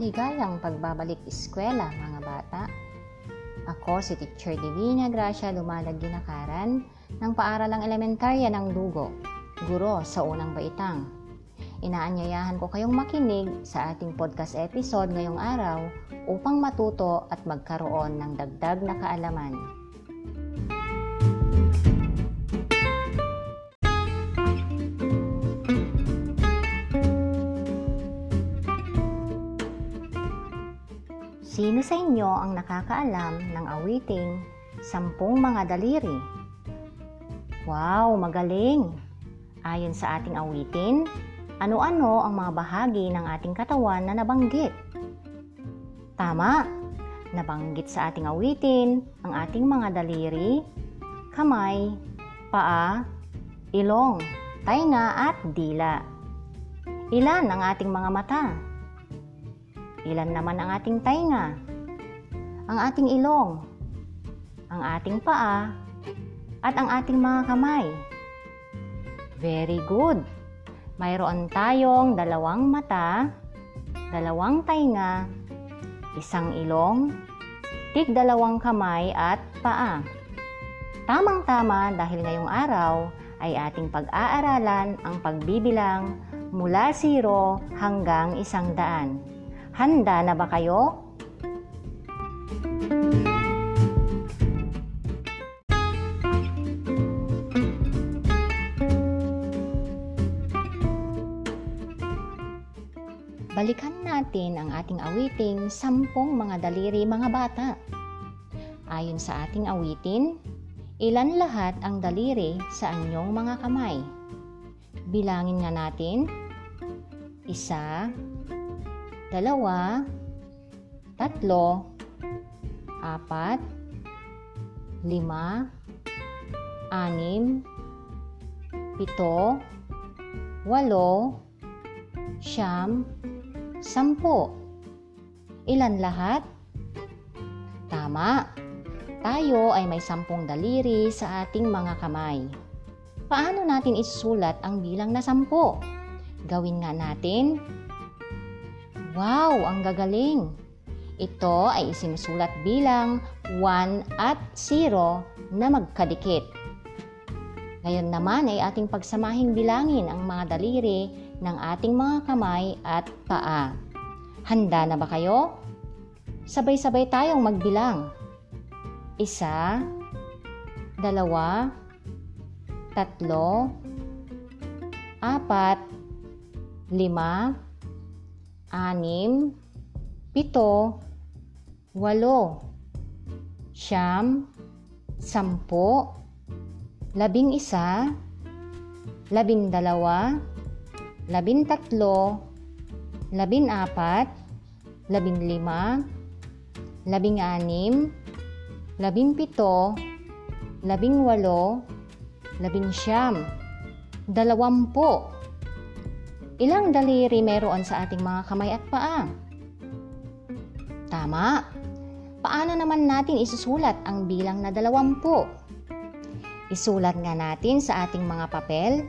Maligayang pagbabalik eskwela mga bata. Ako si Teacher Divina Gracia Lumalag Ginakaran ng Paaralang Elementarya ng Dugo, guro sa unang baitang. Inaanyayahan ko kayong makinig sa ating podcast episode ngayong araw upang matuto at magkaroon ng dagdag na kaalaman. Sino sa inyo ang nakakaalam ng awiting Sampung Mga Daliri? Wow, magaling! Ayon sa ating awitin, ano-ano ang mga bahagi ng ating katawan na nabanggit? Tama! Nabanggit sa ating awitin ang ating mga daliri, kamay, paa, ilong, tainga at dila. Ilan ang ating mga mata? Ilan naman ang ating tainga? Ang ating ilong, ang ating paa, at ang ating mga kamay. Very good. Mayroon tayong dalawang mata, dalawang tainga, isang ilong, tig dalawang kamay at paa. Tamang-tama dahil ngayong araw ay ating pag-aaralan ang pagbibilang mula 0 hanggang isang daan. Handa na ba kayo? Balikan natin ang ating awiting Sampung Mga Daliri Mga Bata. Ayon sa ating awitin, ilan lahat ang daliri sa anyong mga kamay? Bilangin nga natin. Isa, dalawa, tatlo, apat, lima, anim, pito, walo, siyam, sampo. Ilan lahat? Tama. Tayo ay may sampung daliri sa ating mga kamay. Paano natin isusulat ang bilang na sampo? Gawin nga natin Wow, ang gagaling! Ito ay isinusulat bilang 1 at 0 na magkadikit. Ngayon naman ay ating pagsamahing bilangin ang mga daliri ng ating mga kamay at paa. Handa na ba kayo? Sabay-sabay tayong magbilang. Isa, dalawa, tatlo, apat, lima, anim, pito, walo, siyam, sampo, labing isa, labing dalawa, labing tatlo, labing apat, labing lima, labing anim, labing pito, labing walo, labing siyam, dalawampu, Ilang daliri meron sa ating mga kamay at paa? Tama. Paano naman natin isusulat ang bilang na dalawampu? Isulat nga natin sa ating mga papel.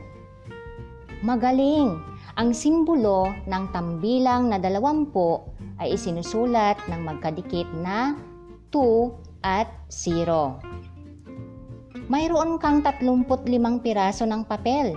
Magaling! Ang simbolo ng tambilang na dalawampu ay isinusulat ng magkadikit na 2 at 0. Mayroon kang 35 piraso ng papel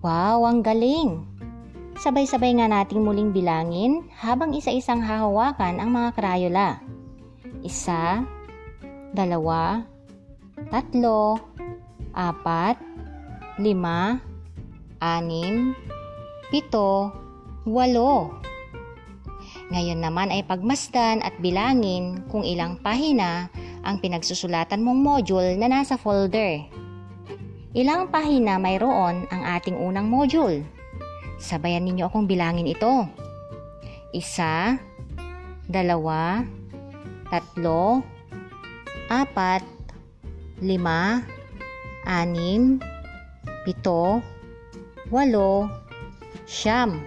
Wow, ang galing! Sabay-sabay nga nating muling bilangin habang isa-isang hahawakan ang mga krayola. Isa, dalawa, tatlo, apat, lima, anim, pito, walo. Ngayon naman ay pagmasdan at bilangin kung ilang pahina ang pinagsusulatan mong module na nasa folder. Ilang pahina mayroon ang ating unang module? Sabayan ninyo akong bilangin ito. isa, dalawa, tatlo, apat, lima, anim, pito, walo, siyam,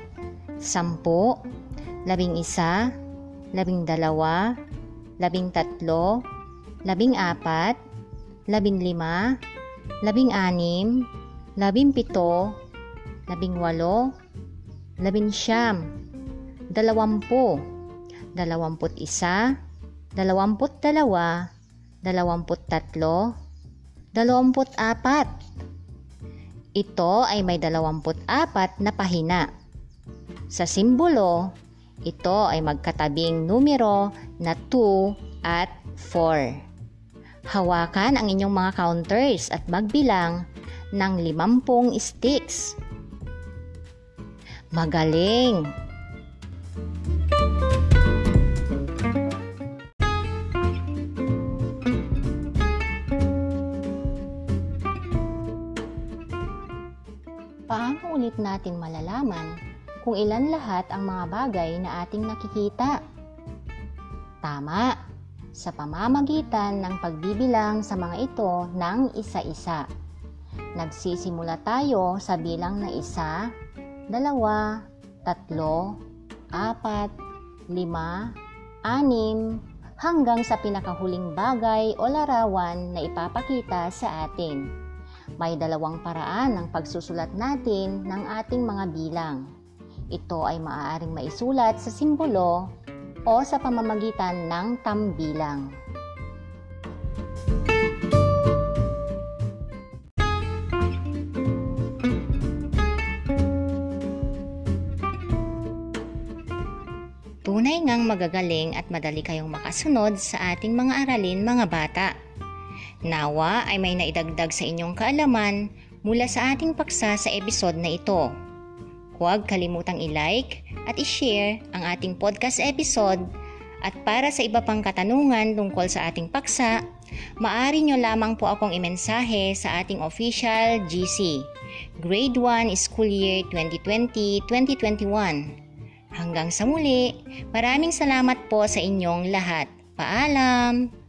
sampu, labing isa, labing dalawa, labing tatlo, labing apat, labing lima, labing anim, labing pito, labing walo, labing siyam, dalawampu, dalawamput isa, dalawamput dalawa, dalawamput tatlo, dalawamput apat. Ito ay may dalawamput apat na pahina. Sa simbolo, ito ay magkatabing numero na 2 at 4. Hawakan ang inyong mga counters at magbilang ng 50 sticks. Magaling! Paano ulit natin malalaman kung ilan lahat ang mga bagay na ating nakikita? Tama, sa pamamagitan ng pagbibilang sa mga ito ng isa-isa. Nagsisimula tayo sa bilang na isa, dalawa, tatlo, apat, lima, anim, hanggang sa pinakahuling bagay o larawan na ipapakita sa atin. May dalawang paraan ng pagsusulat natin ng ating mga bilang. Ito ay maaaring maisulat sa simbolo o sa pamamagitan ng tambilang. Tunay ngang magagaling at madali kayong makasunod sa ating mga aralin mga bata. Nawa ay may naidagdag sa inyong kaalaman mula sa ating paksa sa episode na ito. Huwag kalimutang i-like at i-share ang ating podcast episode at para sa iba pang katanungan tungkol sa ating paksa, maaari nyo lamang po akong imensahe sa ating official GC, Grade 1 School Year 2020-2021. Hanggang sa muli, maraming salamat po sa inyong lahat. Paalam!